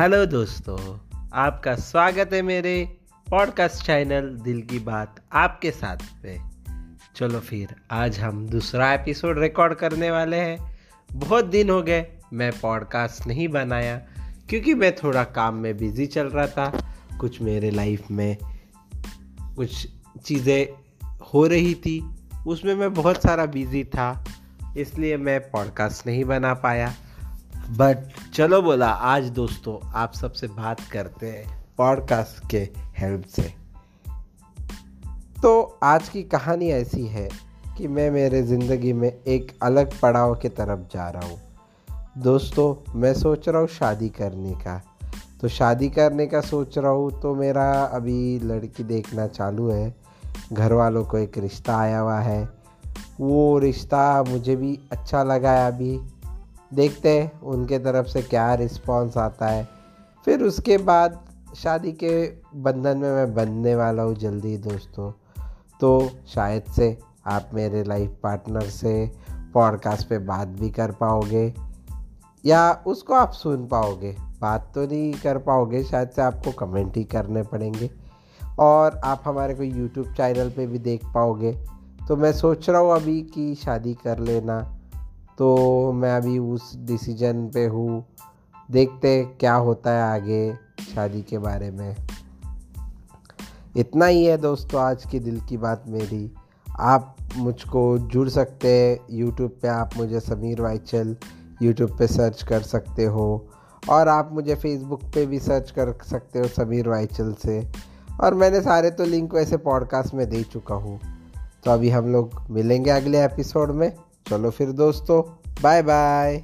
Hello दोस्तों, आपका स्वागत है मेरे पॉडकास्ट चैनल दिल की बात आपके साथ पे। चलो फिर, आज हम दूसरा एपिसोड रिकॉर्ड करने वाले हैं। बहुत दिन हो गए, मैं पॉडकास्ट नहीं बनाया, क्योंकि मैं थोड़ा काम में बिज़ी चल रहा था। कुछ मेरे लाइफ में कुछ चीज़ें हो रही थी, उसमें मैं बहुत सारा बिज़ी था, इसलिए मैं पॉडकास्ट नहीं बना पाया। बट चलो बोला, आज दोस्तों आप सबसे बात करते हैं पॉडकास्ट के हेल्प से। तो आज की कहानी ऐसी है कि मैं मेरे ज़िंदगी में एक अलग पड़ाव की तरफ़ जा रहा हूँ। दोस्तों, मैं सोच रहा हूँ शादी करने का। तो शादी करने का सोच रहा हूँ तो मेरा अभी लड़की देखना चालू है। घर वालों को एक रिश्ता आया हुआ है। वो रिश्ता मुझे भी अच्छा लगा है अभी। देखते हैं उनके तरफ़ से क्या रिस्पॉन्स आता है। फिर उसके बाद शादी के बंधन में मैं बंधने वाला हूँ जल्दी दोस्तों। तो शायद से आप मेरे लाइफ पार्टनर से पॉडकास्ट पे बात भी कर पाओगे, या उसको आप सुन पाओगे। बात तो नहीं कर पाओगे, शायद से आपको कमेंट ही करने पड़ेंगे। और आप हमारे को यूट्यूब चैनल पे भी देख पाओगे। तो मैं सोच रहा हूँ अभी कि शादी कर लेना। तो मैं अभी उस डिसीज़न पे हूँ। देखते क्या होता है आगे शादी के बारे में। इतना ही है दोस्तों आज की दिल की बात मेरी। आप मुझको जुड़ सकते हैं यूट्यूब पे, आप मुझे समीर वाइचल यूट्यूब पे सर्च कर सकते हो। और आप मुझे फेसबुक पे भी सर्च कर सकते हो समीर वाइचल से। और मैंने सारे तो लिंक वैसे पॉडकास्ट में दे चुका हूँ। तो अभी हम लोग मिलेंगे अगले एपिसोड में। चलो फिर दोस्तों बाय बाय